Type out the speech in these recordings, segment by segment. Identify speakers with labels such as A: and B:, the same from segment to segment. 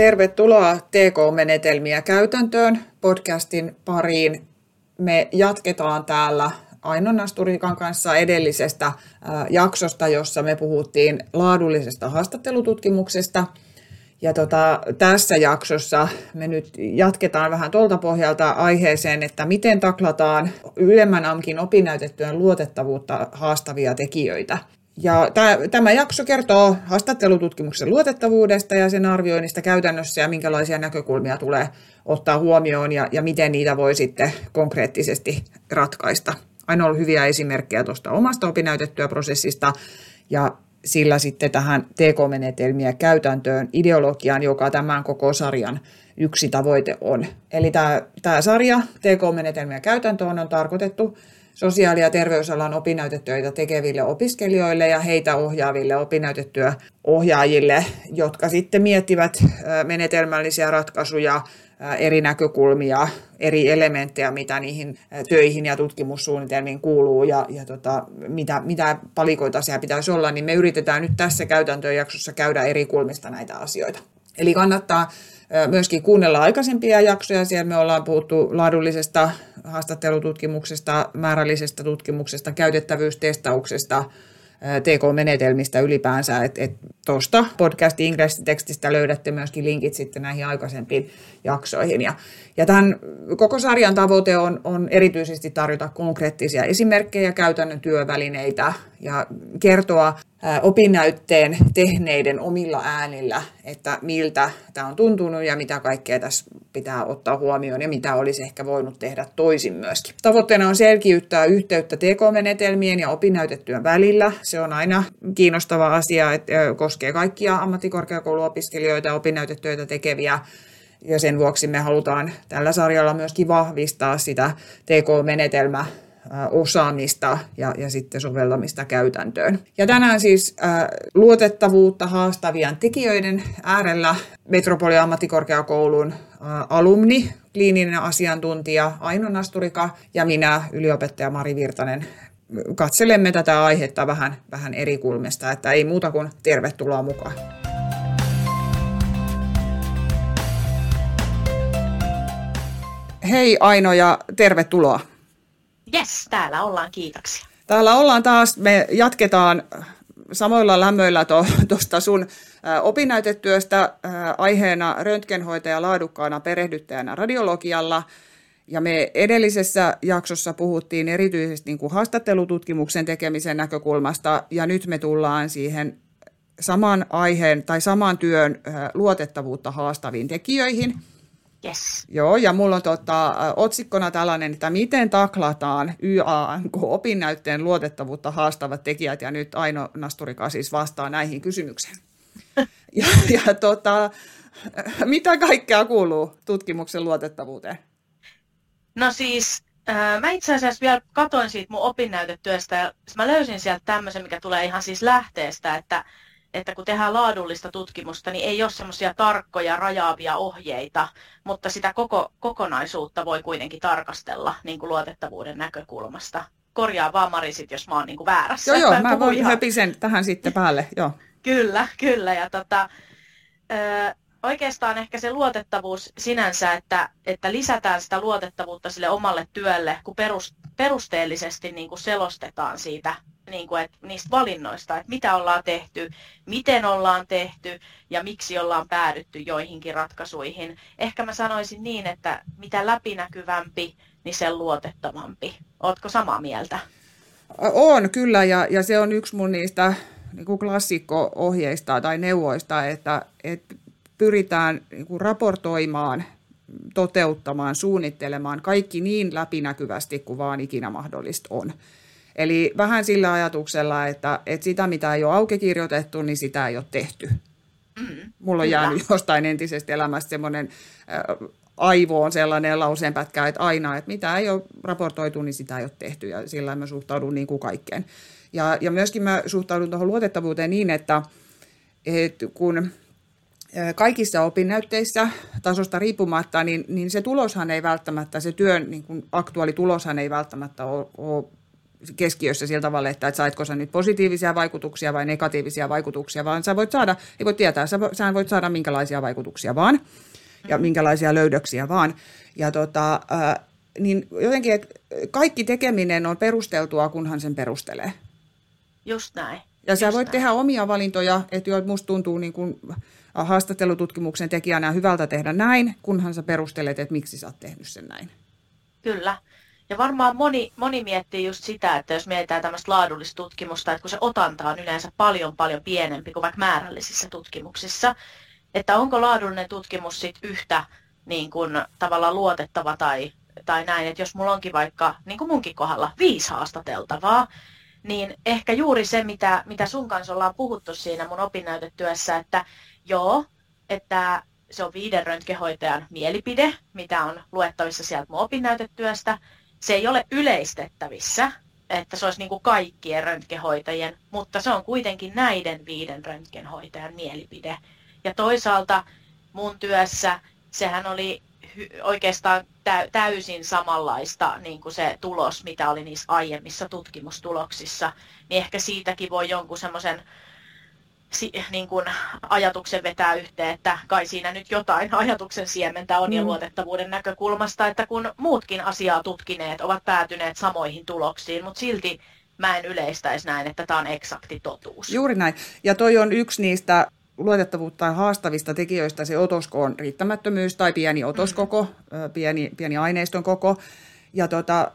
A: Tervetuloa TK-menetelmiä käytäntöön podcastin pariin. Me jatketaan täällä Aino Nasturikan kanssa edellisestä jaksosta, jossa me puhuttiin laadullisesta haastattelututkimuksesta. Ja tota, tässä jaksossa me nyt jatketaan vähän tuolta pohjalta aiheeseen, että miten taklataan ylemmän AMKin opinnäytettyjen luotettavuutta haastavia tekijöitä. Ja tämä jakso kertoo haastattelututkimuksen luotettavuudesta ja sen arvioinnista käytännössä ja minkälaisia näkökulmia tulee ottaa huomioon ja, ja miten niitä voi sitten konkreettisesti ratkaista. Aina ollut hyviä esimerkkejä tuosta omasta opinnäytettyä prosessista ja sillä sitten tähän TK-menetelmiä käytäntöön ideologiaan, joka tämän koko sarjan yksi tavoite on. Eli tämä, tämä sarja TK-menetelmiä käytäntöön on tarkoitettu sosiaali- ja terveysalan opinnäytetyötä tekeville opiskelijoille ja heitä ohjaaville opinnäytetyö ohjaajille, jotka sitten miettivät menetelmällisiä ratkaisuja, eri näkökulmia, eri elementtejä, mitä niihin töihin ja tutkimussuunnitelmiin kuuluu ja, ja tota, mitä, mitä palikoita siellä pitäisi olla, niin me yritetään nyt tässä käytäntöjaksossa käydä eri kulmista näitä asioita. Eli kannattaa myöskin kuunnella aikaisempia jaksoja. Siellä me ollaan puhuttu laadullisesta haastattelututkimuksesta, määrällisestä tutkimuksesta, käytettävyystestauksesta, TK-menetelmistä ylipäänsä. Että et tuosta podcast English-tekstistä löydätte myöskin linkit sitten näihin aikaisempiin jaksoihin. Ja, ja tämän koko sarjan tavoite on, on erityisesti tarjota konkreettisia esimerkkejä, käytännön työvälineitä ja kertoa opinnäytteen tehneiden omilla äänillä, että miltä tämä on tuntunut ja mitä kaikkea tässä pitää ottaa huomioon ja mitä olisi ehkä voinut tehdä toisin myöskin. Tavoitteena on selkiyttää yhteyttä TK-menetelmien ja opinnäytetyön välillä. Se on aina kiinnostava asia, että koskee kaikkia ammattikorkeakouluopiskelijoita ja opinnäytetyötä tekeviä ja sen vuoksi me halutaan tällä sarjalla myöskin vahvistaa sitä TK-menetelmää osaamista ja, ja sitten soveltamista käytäntöön. Ja tänään siis ää, luotettavuutta haastavien tekijöiden äärellä Metropolia-ammattikorkeakoulun ää, alumni, kliininen asiantuntija Aino Nasturika ja minä, yliopettaja Mari Virtanen, katselemme tätä aihetta vähän, vähän eri kulmista, että ei muuta kuin tervetuloa mukaan. Hei Aino ja tervetuloa.
B: Jes, täällä ollaan, kiitoksia.
A: Täällä ollaan taas, me jatketaan samoilla lämmöillä tuosta sun opinnäytetyöstä aiheena röntgenhoitaja laadukkaana perehdyttäjänä radiologialla. Ja me edellisessä jaksossa puhuttiin erityisesti niin kuin haastattelututkimuksen tekemisen näkökulmasta, ja nyt me tullaan siihen saman aiheen tai saman työn luotettavuutta haastaviin tekijöihin –
B: Yes.
A: Joo, ja mulla on tota, otsikkona tällainen, että miten taklataan YANK-opinnäytteen luotettavuutta haastavat tekijät, ja nyt Aino Nasturika siis vastaa näihin kysymyksiin. ja, ja tota, mitä kaikkea kuuluu tutkimuksen luotettavuuteen?
B: No siis, mä itse asiassa vielä katoin siitä mun opinnäytetyöstä, ja mä löysin sieltä tämmöisen, mikä tulee ihan siis lähteestä, että että kun tehdään laadullista tutkimusta, niin ei ole semmoisia tarkkoja rajaavia ohjeita, mutta sitä koko, kokonaisuutta voi kuitenkin tarkastella niin kuin luotettavuuden näkökulmasta. Korjaa vaan Marisit, jos mä oon niin kuin väärässä.
A: Joo, joo, mä voin ihan... höpisen tähän sitten päälle, joo.
B: kyllä, kyllä. Ja tota, ö, oikeastaan ehkä se luotettavuus sinänsä, että, että lisätään sitä luotettavuutta sille omalle työlle, kun perus, perusteellisesti niin kuin selostetaan siitä niin kuin, että niistä valinnoista, että mitä ollaan tehty, miten ollaan tehty ja miksi ollaan päädytty joihinkin ratkaisuihin. Ehkä mä sanoisin niin, että mitä läpinäkyvämpi, niin sen luotettavampi. Ootko samaa mieltä?
A: On kyllä, ja, ja se on yksi mun niistä niin kuin klassikko-ohjeista tai neuvoista, että, että pyritään niin kuin raportoimaan, toteuttamaan, suunnittelemaan kaikki niin läpinäkyvästi kuin vaan ikinä mahdollista on. Eli vähän sillä ajatuksella, että, että sitä mitä ei ole auki kirjoitettu, niin sitä ei ole tehty. Mm, Mulla on kyllä. jäänyt jostain entisestä elämästä semmoinen äh, aivoon sellainen lauseenpätkä, että aina, että mitä ei ole raportoitu, niin sitä ei ole tehty ja sillä mä suhtaudun niin kuin kaikkeen. Ja, ja myöskin mä suhtaudun tuohon luotettavuuteen niin, että, että kun kaikissa opinnäytteissä tasosta riippumatta, niin, niin se tuloshan ei välttämättä, se työn niin kuin aktuaali tuloshan ei välttämättä ole, ole keskiössä sillä tavalla, että et saitko sä nyt positiivisia vaikutuksia vai negatiivisia vaikutuksia, vaan sä voit saada, ei voi tietää, sä, sä voit saada minkälaisia vaikutuksia vaan ja mm-hmm. minkälaisia löydöksiä vaan. Ja tota, ää, niin jotenkin, että kaikki tekeminen on perusteltua, kunhan sen perustelee.
B: Just näin.
A: Ja sä voit tehdä omia valintoja, että jo musta tuntuu niin kuin haastattelututkimuksen tekijänä hyvältä tehdä näin, kunhan sä perustelet, että miksi sä oot tehnyt sen näin.
B: Kyllä. Ja varmaan moni, moni miettii just sitä, että jos mietitään tämmöistä laadullista tutkimusta, että kun se otanta on yleensä paljon paljon pienempi kuin vaikka määrällisissä tutkimuksissa, että onko laadullinen tutkimus sit yhtä niin kuin, tavallaan luotettava tai, tai näin, että jos mulla onkin vaikka, niin kuin munkin kohdalla, viisi haastateltavaa, niin ehkä juuri se, mitä, mitä sun kanssa ollaan puhuttu siinä mun opinnäytetyössä, että joo, että se on viiden röntgenhoitajan mielipide, mitä on luettavissa sieltä mun opinnäytetyöstä. Se ei ole yleistettävissä, että se olisi niin kuin kaikkien röntgenhoitajien, mutta se on kuitenkin näiden viiden röntgenhoitajan mielipide. Ja toisaalta mun työssä sehän oli oikeastaan täysin samanlaista niin kuin se tulos, mitä oli niissä aiemmissa tutkimustuloksissa, niin ehkä siitäkin voi jonkun semmoisen niin kuin ajatuksen vetää yhteen, että kai siinä nyt jotain ajatuksen siementä on mm. ja luotettavuuden näkökulmasta, että kun muutkin asiaa tutkineet ovat päätyneet samoihin tuloksiin, mutta silti mä en yleistäisi näin, että tämä on eksakti totuus.
A: Juuri näin. Ja toi on yksi niistä luotettavuutta haastavista tekijöistä se otoskoon riittämättömyys tai pieni otoskoko, mm. pieni, pieni aineiston koko. Ja tota,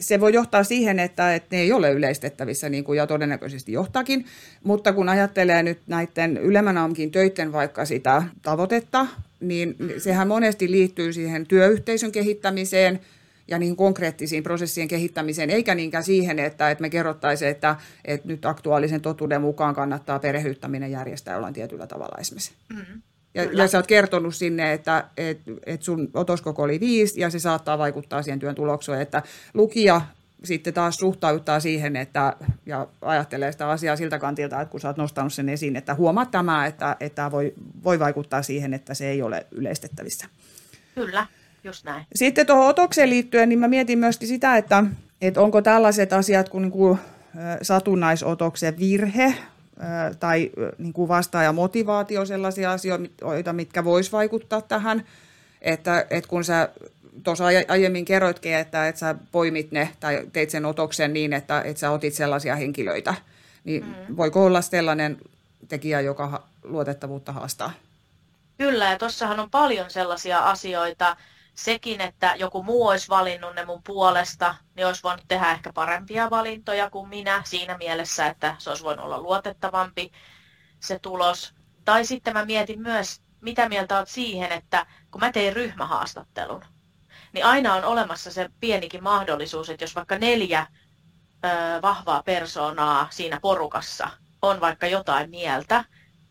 A: se voi johtaa siihen, että, että ne ei ole yleistettävissä, niin kuin ja todennäköisesti johtakin. Mutta kun ajattelee nyt näiden ylemmän amkin töiden vaikka sitä tavoitetta, niin sehän monesti liittyy siihen työyhteisön kehittämiseen ja niin konkreettisiin prosessien kehittämiseen, eikä niinkään siihen, että, että me kerrottaisiin, että, että nyt aktuaalisen totuuden mukaan kannattaa perehdyttäminen järjestää jollain tietyllä tavalla esimerkiksi. Mm-hmm. Ja, ja sä oot kertonut sinne, että et, et sun otoskoko oli viisi ja se saattaa vaikuttaa siihen työn tulokseen, että lukija sitten taas suhtauttaa siihen, että, ja ajattelee sitä asiaa siltä kantilta, että kun sä oot nostanut sen esiin, että huomaat tämä, että, että voi, voi vaikuttaa siihen, että se ei ole yleistettävissä.
B: Kyllä, just näin.
A: Sitten tuohon otokseen liittyen, niin mä mietin myöskin sitä, että, että onko tällaiset asiat kuin, niin kuin satunnaisotoksen virhe, tai niin kuin vastaajamotivaatio sellaisia asioita, mitkä vois vaikuttaa tähän. Että, että kun sä tuossa aiemmin kerroitkin, että, että sä poimit ne tai teit sen otoksen niin, että, että sä otit sellaisia henkilöitä, niin mm. voiko olla sellainen tekijä, joka luotettavuutta haastaa?
B: Kyllä, ja tuossahan on paljon sellaisia asioita, sekin, että joku muu olisi valinnut ne mun puolesta, niin olisi voinut tehdä ehkä parempia valintoja kuin minä siinä mielessä, että se olisi voinut olla luotettavampi se tulos. Tai sitten mä mietin myös, mitä mieltä olet siihen, että kun mä tein ryhmähaastattelun, niin aina on olemassa se pienikin mahdollisuus, että jos vaikka neljä ö, vahvaa persoonaa siinä porukassa on vaikka jotain mieltä,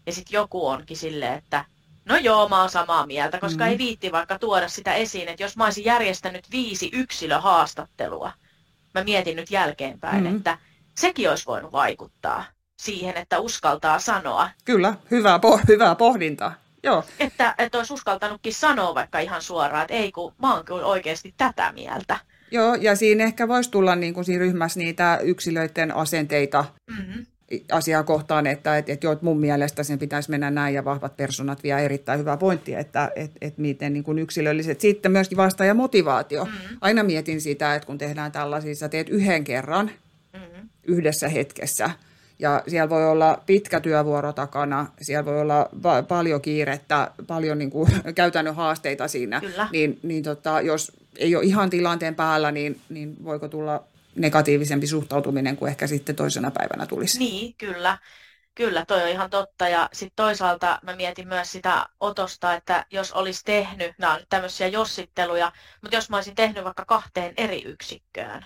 B: ja sitten joku onkin silleen, että No joo, mä oon samaa mieltä, koska mm. ei viitti vaikka tuoda sitä esiin, että jos mä olisin järjestänyt viisi yksilöhaastattelua, mä mietin nyt jälkeenpäin, mm. että sekin olisi voinut vaikuttaa siihen, että uskaltaa sanoa.
A: Kyllä, hyvää, po- hyvää pohdintaa. Joo.
B: Että, että olisi uskaltanutkin sanoa vaikka ihan suoraan, että ei kun mä oon kyllä oikeasti tätä mieltä.
A: Joo, ja siinä ehkä voisi tulla niin kuin siinä ryhmässä niitä yksilöiden asenteita. Mm-hmm asiaa kohtaan, että et, et, jo, että mun mielestä sen pitäisi mennä näin ja vahvat personat vie erittäin hyvä pointti, että et, et miten niin kuin yksilölliset. Sitten myöskin vastaaja motivaatio. Mm-hmm. Aina mietin sitä, että kun tehdään tällaisissa, teet yhden kerran mm-hmm. yhdessä hetkessä ja siellä voi olla pitkä työvuoro takana, siellä voi olla va- paljon kiirettä, paljon niin kuin, käytännön haasteita siinä,
B: Kyllä.
A: niin, niin tota, jos ei ole ihan tilanteen päällä, niin, niin voiko tulla negatiivisempi suhtautuminen kuin ehkä sitten toisena päivänä tulisi.
B: Niin, kyllä. Kyllä, toi on ihan totta. Ja sitten toisaalta mä mietin myös sitä otosta, että jos olisi tehnyt, nämä on tämmöisiä jossitteluja, mutta jos mä olisin tehnyt vaikka kahteen eri yksikköön,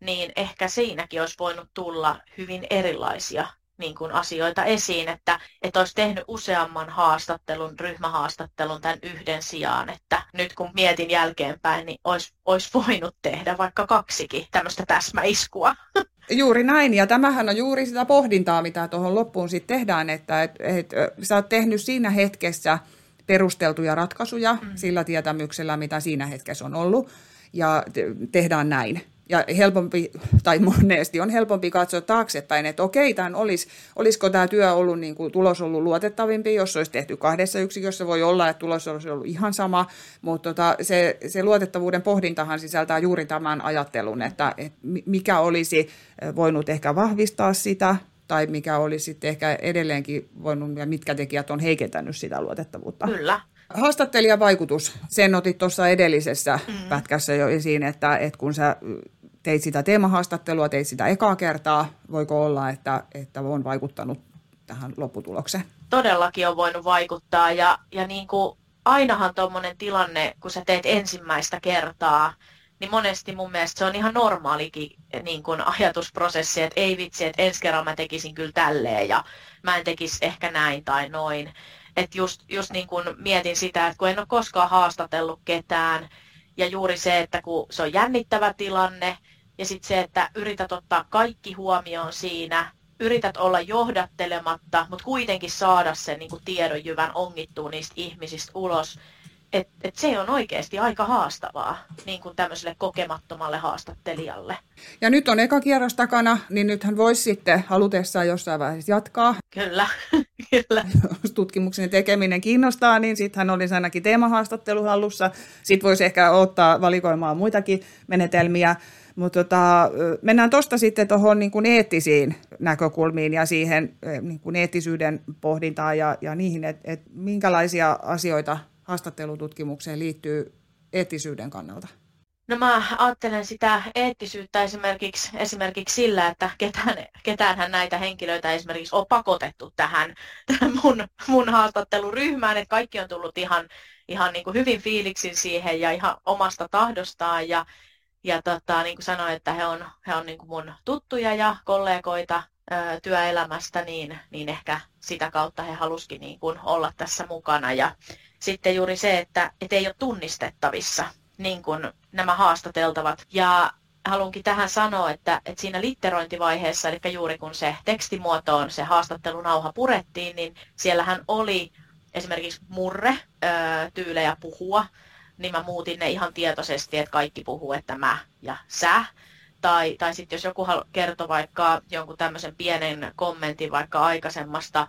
B: niin ehkä siinäkin olisi voinut tulla hyvin erilaisia niin kuin asioita esiin, että, että olisi tehnyt useamman haastattelun, ryhmähaastattelun tämän yhden sijaan, että nyt kun mietin jälkeenpäin, niin olisi, olisi voinut tehdä vaikka kaksikin tämmöistä täsmäiskua.
A: Juuri näin, ja tämähän on juuri sitä pohdintaa, mitä tuohon loppuun sitten tehdään, että et, et, sä oot tehnyt siinä hetkessä perusteltuja ratkaisuja mm. sillä tietämyksellä, mitä siinä hetkessä on ollut, ja tehdään näin. Ja helpompi, tai monesti on helpompi katsoa taaksepäin, että okei, tämän olisi, olisiko tämä työ ollut, niin kuin, tulos ollut luotettavimpi, jos olisi tehty kahdessa yksikössä, voi olla, että tulos olisi ollut ihan sama, mutta tota, se, se luotettavuuden pohdintahan sisältää juuri tämän ajattelun, että, että mikä olisi voinut ehkä vahvistaa sitä, tai mikä olisi sitten ehkä edelleenkin voinut, ja mitkä tekijät on heikentänyt sitä luotettavuutta.
B: Kyllä.
A: Haastattelijavaikutus, sen otit tuossa edellisessä mm. pätkässä jo esiin, että, että kun sä teit sitä teemahaastattelua, teit sitä ekaa kertaa, voiko olla, että, että on vaikuttanut tähän lopputulokseen?
B: Todellakin on voinut vaikuttaa ja, ja niin kuin ainahan tuommoinen tilanne, kun sä teet ensimmäistä kertaa, niin monesti mun mielestä se on ihan normaalikin niin kuin ajatusprosessi, että ei vitsi, että ensi kerralla mä tekisin kyllä tälleen ja mä en tekisi ehkä näin tai noin. Että just, just niin kuin mietin sitä, että kun en ole koskaan haastatellut ketään ja juuri se, että kun se on jännittävä tilanne ja sitten se, että yrität ottaa kaikki huomioon siinä, yrität olla johdattelematta, mutta kuitenkin saada sen niin kuin tiedonjyvän ongittua niistä ihmisistä ulos, et, et se on oikeasti aika haastavaa niin kuin tämmöiselle kokemattomalle haastattelijalle.
A: Ja nyt on eka kierros takana, niin nythän voisi sitten halutessaan jossain vaiheessa jatkaa.
B: Kyllä, kyllä.
A: Jos tutkimuksen tekeminen kiinnostaa, niin sittenhän olisi ainakin teemahaastattelu hallussa. Sitten voisi ehkä ottaa valikoimaan muitakin menetelmiä. Mutta tota, mennään tuosta sitten tuohon niin eettisiin näkökulmiin ja siihen niin kuin eettisyyden pohdintaan ja, ja niihin, että et minkälaisia asioita haastattelututkimukseen liittyy eettisyyden kannalta?
B: No mä ajattelen sitä eettisyyttä esimerkiksi, esimerkiksi sillä, että ketään, ketäänhän näitä henkilöitä esimerkiksi on pakotettu tähän, tähän mun, mun haastatteluryhmään, että kaikki on tullut ihan, ihan niin kuin hyvin fiiliksin siihen ja ihan omasta tahdostaan ja, ja tota, niin kuin sanoin, että he on, he on niin kuin mun tuttuja ja kollegoita ö, työelämästä, niin, niin ehkä sitä kautta he halusikin niin kuin olla tässä mukana ja sitten juuri se, että et ei ole tunnistettavissa niin kuin nämä haastateltavat. Ja haluankin tähän sanoa, että, että siinä litterointivaiheessa, eli juuri kun se tekstimuotoon se haastattelunauha purettiin, niin siellähän oli esimerkiksi murre, tyylejä puhua, niin mä muutin ne ihan tietoisesti, että kaikki puhuu, että mä ja sä. Tai, tai sitten jos joku kertoo vaikka jonkun tämmöisen pienen kommentin vaikka aikaisemmasta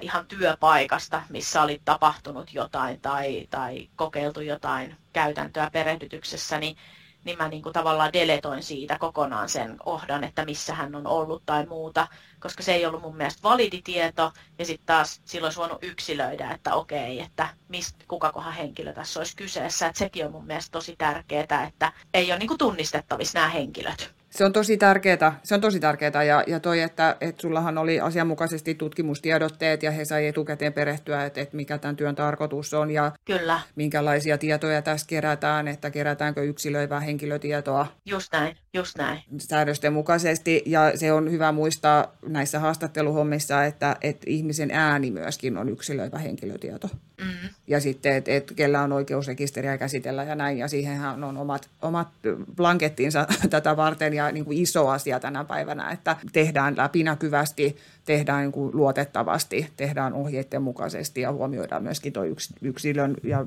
B: ihan työpaikasta, missä oli tapahtunut jotain tai, tai kokeiltu jotain käytäntöä perehdytyksessä, niin, niin mä niin kuin tavallaan deletoin siitä kokonaan sen kohdan, että missä hän on ollut tai muuta, koska se ei ollut mun mielestä validi tieto, ja sitten taas silloin olisi voinut yksilöidä, että okei, että mist, kukakohan henkilö tässä olisi kyseessä, että sekin on mun mielestä tosi tärkeää, että ei ole niin kuin tunnistettavissa nämä henkilöt.
A: Se on tosi tärkeää, se on tosi tärkeää ja, ja toi, että, että sullahan oli asianmukaisesti tutkimustiedotteet ja he sai etukäteen perehtyä, että, että mikä tämän työn tarkoitus on ja
B: Kyllä.
A: minkälaisia tietoja tässä kerätään, että kerätäänkö yksilöivää henkilötietoa.
B: Just näin, just näin.
A: Säädösten mukaisesti ja se on hyvä muistaa näissä haastatteluhommissa, että, että ihmisen ääni myöskin on yksilöivä henkilötieto. Mm. Ja sitten, että et, kellä on oikeus rekisteriä käsitellä ja näin, ja siihenhän on omat, omat blankettinsa tätä varten ja niin kuin iso asia tänä päivänä, että tehdään läpinäkyvästi, tehdään niin kuin luotettavasti, tehdään ohjeiden mukaisesti ja huomioidaan myöskin tuo yksilön ja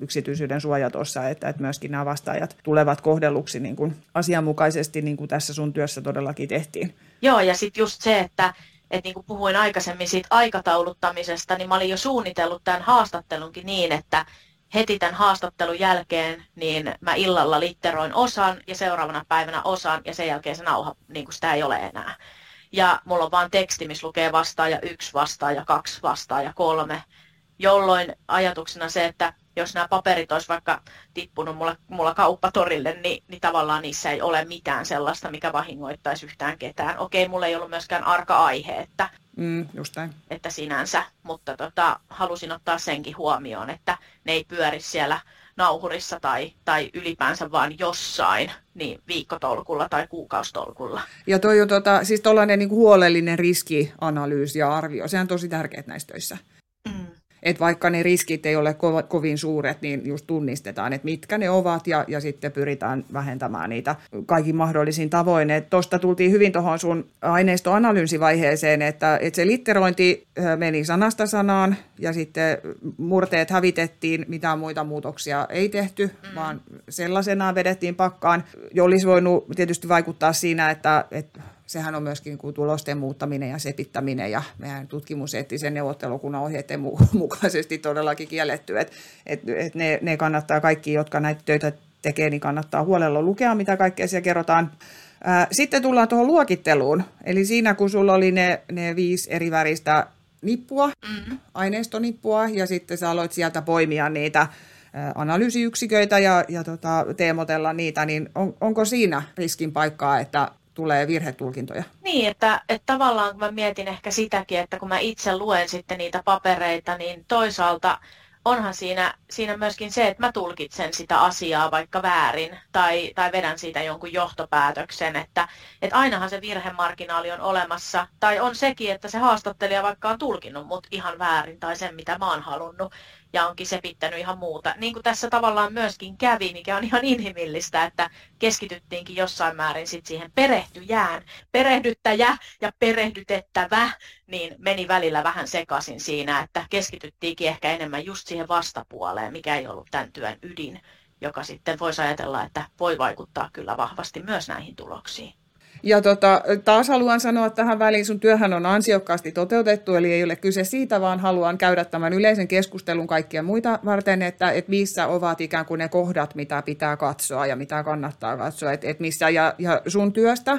A: yksityisyyden suoja tuossa, että, että myöskin nämä vastaajat tulevat kohdelluksi niin kuin asianmukaisesti, niin kuin tässä sun työssä todellakin tehtiin.
B: Joo, ja sitten just se, että että niin kuin puhuin aikaisemmin siitä aikatauluttamisesta, niin mä olin jo suunnitellut tämän haastattelunkin niin, että heti tämän haastattelun jälkeen niin mä illalla litteroin osan ja seuraavana päivänä osan ja sen jälkeen se nauha, niin kuin sitä ei ole enää. Ja mulla on vaan teksti, missä lukee vastaaja yksi, vastaaja kaksi, vastaaja kolme, jolloin ajatuksena se, että jos nämä paperit olisi vaikka tippunut mulla, mulla kauppatorille, niin, niin tavallaan niissä ei ole mitään sellaista, mikä vahingoittaisi yhtään ketään. Okei, mulla ei ollut myöskään arka-aihe, että,
A: mm, just näin.
B: että sinänsä, mutta tota, halusin ottaa senkin huomioon, että ne ei pyöri siellä nauhurissa tai, tai ylipäänsä vaan jossain, niin viikkotolkulla tai kuukaustolkulla.
A: Ja toi on tota, siis tollainen niin huolellinen riskianalyysi ja arvio, sehän on tosi tärkeää näissä töissä. Että vaikka ne riskit ei ole ko- kovin suuret, niin just tunnistetaan, että mitkä ne ovat ja, ja sitten pyritään vähentämään niitä kaikin mahdollisin tavoin. Tuosta tultiin hyvin tuohon sun aineistoanalyysivaiheeseen, että, että se litterointi meni sanasta sanaan ja sitten murteet hävitettiin, mitään muita muutoksia ei tehty, mm. vaan sellaisenaan vedettiin pakkaan. Jo olisi voinut tietysti vaikuttaa siinä, että, että sehän on myöskin kuin tulosten muuttaminen ja sepittäminen ja meidän tutkimuseettisen neuvottelukunnan ohjeiden mukaisesti todellakin kielletty. Et, et, et ne, ne kannattaa kaikki, jotka näitä töitä tekee, niin kannattaa huolella lukea, mitä kaikkea siellä kerrotaan. Sitten tullaan tuohon luokitteluun. Eli siinä, kun sulla oli ne, ne viisi eri väristä nippua, mm-hmm. aineistonippua, ja sitten sä aloit sieltä poimia niitä analyysiyksiköitä ja, ja tota, teemotella niitä, niin on, onko siinä riskin paikkaa, että tulee virhetulkintoja.
B: Niin, että, että tavallaan kun mä mietin ehkä sitäkin, että kun mä itse luen sitten niitä papereita, niin toisaalta onhan siinä, siinä myöskin se, että mä tulkitsen sitä asiaa vaikka väärin tai, tai vedän siitä jonkun johtopäätöksen, että, että ainahan se virhemarginaali on olemassa. Tai on sekin, että se haastattelija vaikka on tulkinnut mut ihan väärin tai sen, mitä mä oon halunnut ja onkin sepittänyt ihan muuta. Niin kuin tässä tavallaan myöskin kävi, mikä on ihan inhimillistä, että keskityttiinkin jossain määrin sit siihen perehtyjään. Perehdyttäjä ja perehdytettävä, niin meni välillä vähän sekaisin siinä, että keskityttiinkin ehkä enemmän just siihen vastapuoleen, mikä ei ollut tämän työn ydin, joka sitten voisi ajatella, että voi vaikuttaa kyllä vahvasti myös näihin tuloksiin.
A: Ja tota, taas haluan sanoa tähän väliin, sun työhän on ansiokkaasti toteutettu, eli ei ole kyse siitä, vaan haluan käydä tämän yleisen keskustelun kaikkia muita varten, että, että missä ovat ikään kuin ne kohdat, mitä pitää katsoa ja mitä kannattaa katsoa, että, että missä, ja, ja sun työstä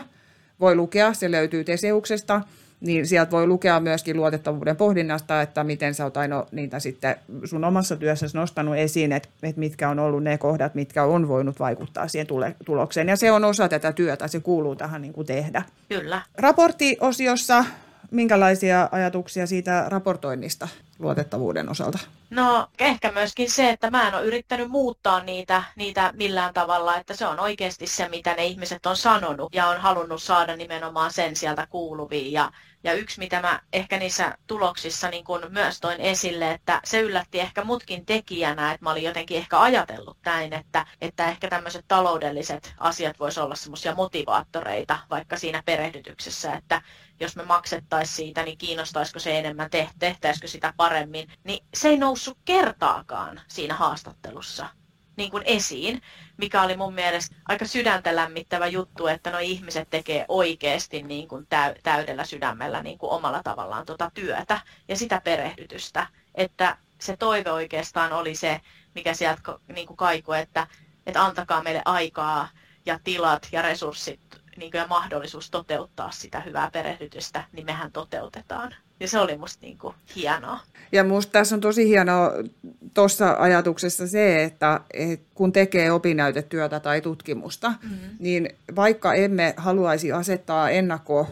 A: voi lukea, se löytyy Teseuksesta, niin sieltä voi lukea myöskin luotettavuuden pohdinnasta, että miten sä oot aina niitä sitten sun omassa työssäsi nostanut esiin, että, että mitkä on ollut ne kohdat, mitkä on voinut vaikuttaa siihen tule, tulokseen. Ja se on osa tätä työtä, se kuuluu tähän niin kuin tehdä.
B: Kyllä.
A: Raporttiosiossa minkälaisia ajatuksia siitä raportoinnista luotettavuuden osalta?
B: No ehkä myöskin se, että mä en ole yrittänyt muuttaa niitä, niitä millään tavalla, että se on oikeasti se, mitä ne ihmiset on sanonut ja on halunnut saada nimenomaan sen sieltä kuuluviin. Ja, ja yksi, mitä mä ehkä niissä tuloksissa niin kun myös toin esille, että se yllätti ehkä mutkin tekijänä, että mä olin jotenkin ehkä ajatellut näin, että, että ehkä tämmöiset taloudelliset asiat voisi olla semmoisia motivaattoreita vaikka siinä perehdytyksessä, että jos me maksettaisiin siitä, niin kiinnostaisiko se enemmän, tehtäisikö sitä paremmin, niin se ei noussut kertaakaan siinä haastattelussa niin kuin esiin, mikä oli mun mielestä aika sydäntä lämmittävä juttu, että nuo ihmiset tekee oikeasti niin kuin täydellä sydämellä niin kuin omalla tavallaan tuota työtä ja sitä perehdytystä. Että se toive oikeastaan oli se, mikä sieltä niin kuin kaiku, että, että antakaa meille aikaa ja tilat ja resurssit niin kuin, ja mahdollisuus toteuttaa sitä hyvää perehdytystä, niin mehän toteutetaan. Ja se oli musta niin kuin, hienoa.
A: Ja musta tässä on tosi hienoa tuossa ajatuksessa se, että, että kun tekee opinnäytetyötä tai tutkimusta, mm-hmm. niin vaikka emme haluaisi asettaa ennakko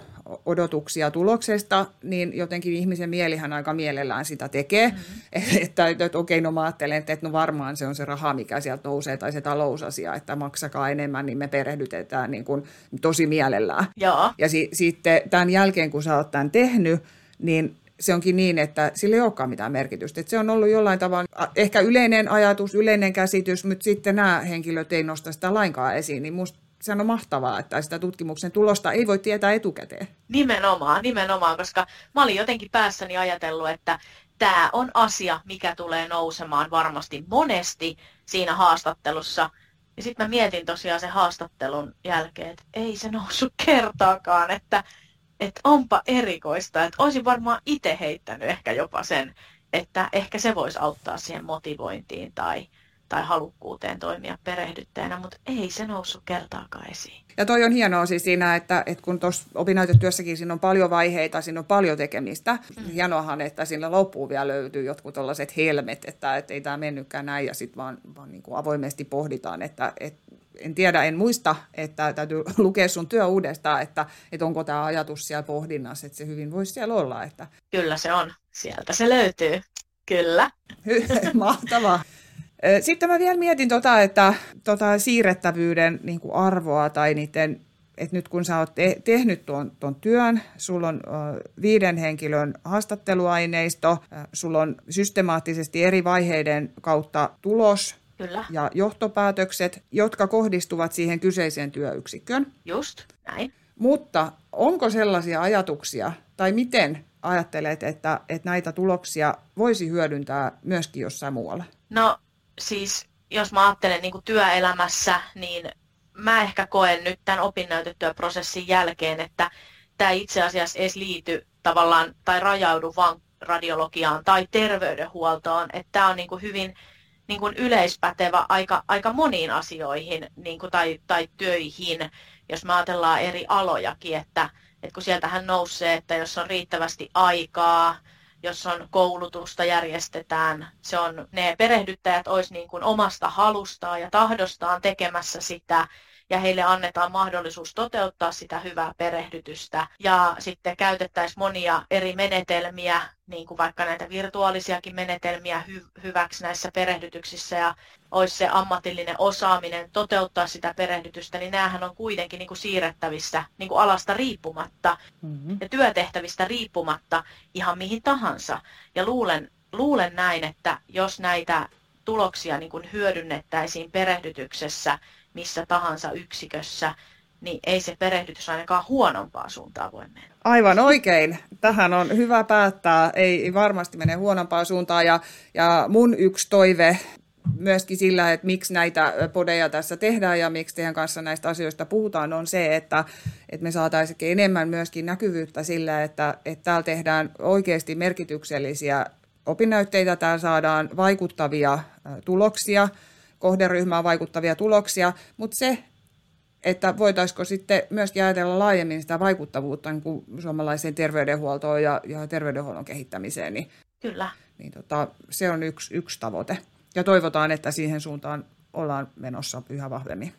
A: odotuksia tuloksesta, niin jotenkin ihmisen mielihän aika mielellään sitä tekee. Mm-hmm. Että, että, että okei, no mä ajattelen, että, että no varmaan se on se raha, mikä sieltä nousee, tai se talousasia, että maksakaa enemmän, niin me perehdytetään niin kuin tosi mielellään.
B: Joo.
A: Ja si, sitten tämän jälkeen, kun sä oot tämän tehnyt, niin se onkin niin, että sillä ei olekaan mitään merkitystä. Että se on ollut jollain tavalla ehkä yleinen ajatus, yleinen käsitys, mutta sitten nämä henkilöt ei nosta sitä lainkaan esiin. Niin musta se on mahtavaa, että sitä tutkimuksen tulosta ei voi tietää etukäteen.
B: Nimenomaan, nimenomaan, koska mä olin jotenkin päässäni ajatellut, että tämä on asia, mikä tulee nousemaan varmasti monesti siinä haastattelussa. Ja sitten mä mietin tosiaan sen haastattelun jälkeen, että ei se noussut kertaakaan, että, että onpa erikoista. Että olisin varmaan itse heittänyt ehkä jopa sen, että ehkä se voisi auttaa siihen motivointiin tai, tai halukkuuteen toimia perehdyttäjänä, mutta ei se noussut kertaakaan esiin.
A: Ja toi on hienoa siis siinä, että, että kun tuossa opinnäytetyössäkin siinä on paljon vaiheita, siinä on paljon tekemistä. Mm. Hienoahan, että siinä loppuun vielä löytyy jotkut tällaiset helmet, että, että ei tämä mennytkään näin ja sitten vaan, vaan niin kuin avoimesti pohditaan, että, että en tiedä, en muista, että täytyy lukea sun työ uudestaan, että, että onko tämä ajatus siellä pohdinnassa, että se hyvin voisi siellä olla. Että...
B: Kyllä se on, sieltä se löytyy, kyllä.
A: Mahtavaa. Sitten mä vielä mietin tota, että tota siirrettävyyden niin kuin arvoa tai niiden että nyt kun sä oot te- tehnyt tuon, tuon työn, sulla on äh, viiden henkilön haastatteluaineisto, sulla on systemaattisesti eri vaiheiden kautta tulos,
B: Kyllä.
A: ja johtopäätökset, jotka kohdistuvat siihen kyseiseen työyksikköön.
B: Just, näin.
A: Mutta onko sellaisia ajatuksia, tai miten ajattelet, että, että näitä tuloksia voisi hyödyntää myöskin jossain muualla?
B: No siis, jos mä ajattelen niin kuin työelämässä, niin mä ehkä koen nyt tämän opinnäytetyöprosessin jälkeen, että tämä itse asiassa edes liity tavallaan tai rajaudu vaan radiologiaan tai terveydenhuoltoon, että tämä on niin kuin hyvin niin kuin yleispätevä aika, aika moniin asioihin niin kuin, tai, tai töihin, jos me ajatellaan eri alojakin, että, että kun sieltähän nousee, että jos on riittävästi aikaa, jos on koulutusta järjestetään, se on, ne perehdyttäjät olisi niin kuin omasta halustaan ja tahdostaan tekemässä sitä, ja heille annetaan mahdollisuus toteuttaa sitä hyvää perehdytystä. Ja sitten käytettäisiin monia eri menetelmiä, niin kuin vaikka näitä virtuaalisiakin menetelmiä hy- hyväksi näissä perehdytyksissä ja olisi se ammatillinen osaaminen toteuttaa sitä perehdytystä, niin näähän on kuitenkin niin kuin siirrettävissä niin kuin alasta riippumatta mm-hmm. ja työtehtävistä riippumatta ihan mihin tahansa. Ja luulen, luulen näin, että jos näitä tuloksia niin kuin hyödynnettäisiin perehdytyksessä missä tahansa yksikössä, niin ei se perehdytys ainakaan huonompaa suuntaan voi mennä.
A: Aivan oikein. Tähän on hyvä päättää. Ei varmasti mene huonompaan suuntaan. Ja, ja mun yksi toive myöskin sillä, että miksi näitä podeja tässä tehdään ja miksi teidän kanssa näistä asioista puhutaan, on se, että, että me saataisiin enemmän myöskin näkyvyyttä sillä, että, että täällä tehdään oikeasti merkityksellisiä opinnäytteitä, täällä saadaan vaikuttavia tuloksia, kohderyhmään vaikuttavia tuloksia, mutta se, että voitaisiko sitten myöskin ajatella laajemmin sitä vaikuttavuutta niin kuin suomalaiseen terveydenhuoltoon ja, ja terveydenhuollon kehittämiseen, niin,
B: Kyllä.
A: niin tota, se on yksi, yksi tavoite. Ja toivotaan, että siihen suuntaan ollaan menossa yhä vahvemmin.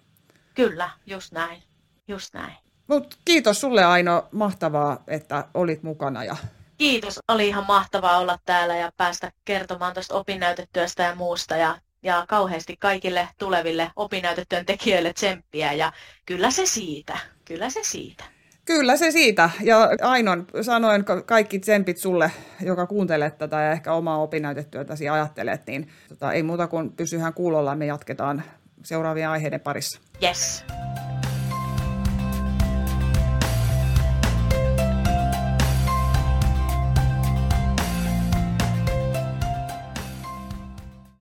B: Kyllä, just näin. Just näin.
A: Mut kiitos sulle Aino, mahtavaa, että olit mukana. Ja...
B: Kiitos, oli ihan mahtavaa olla täällä ja päästä kertomaan tuosta opinnäytetyöstä ja muusta. Ja ja kauheasti kaikille tuleville opinnäytetyön tekijöille tsemppiä ja kyllä se siitä, kyllä se siitä.
A: Kyllä se siitä. Ja Ainon, sanoin kaikki tsempit sulle, joka kuuntelet tätä ja ehkä omaa opinnäytetyötäsi ajattelet, niin tota, ei muuta kuin pysyhän kuulolla, me jatketaan seuraavien aiheiden parissa.
B: Yes.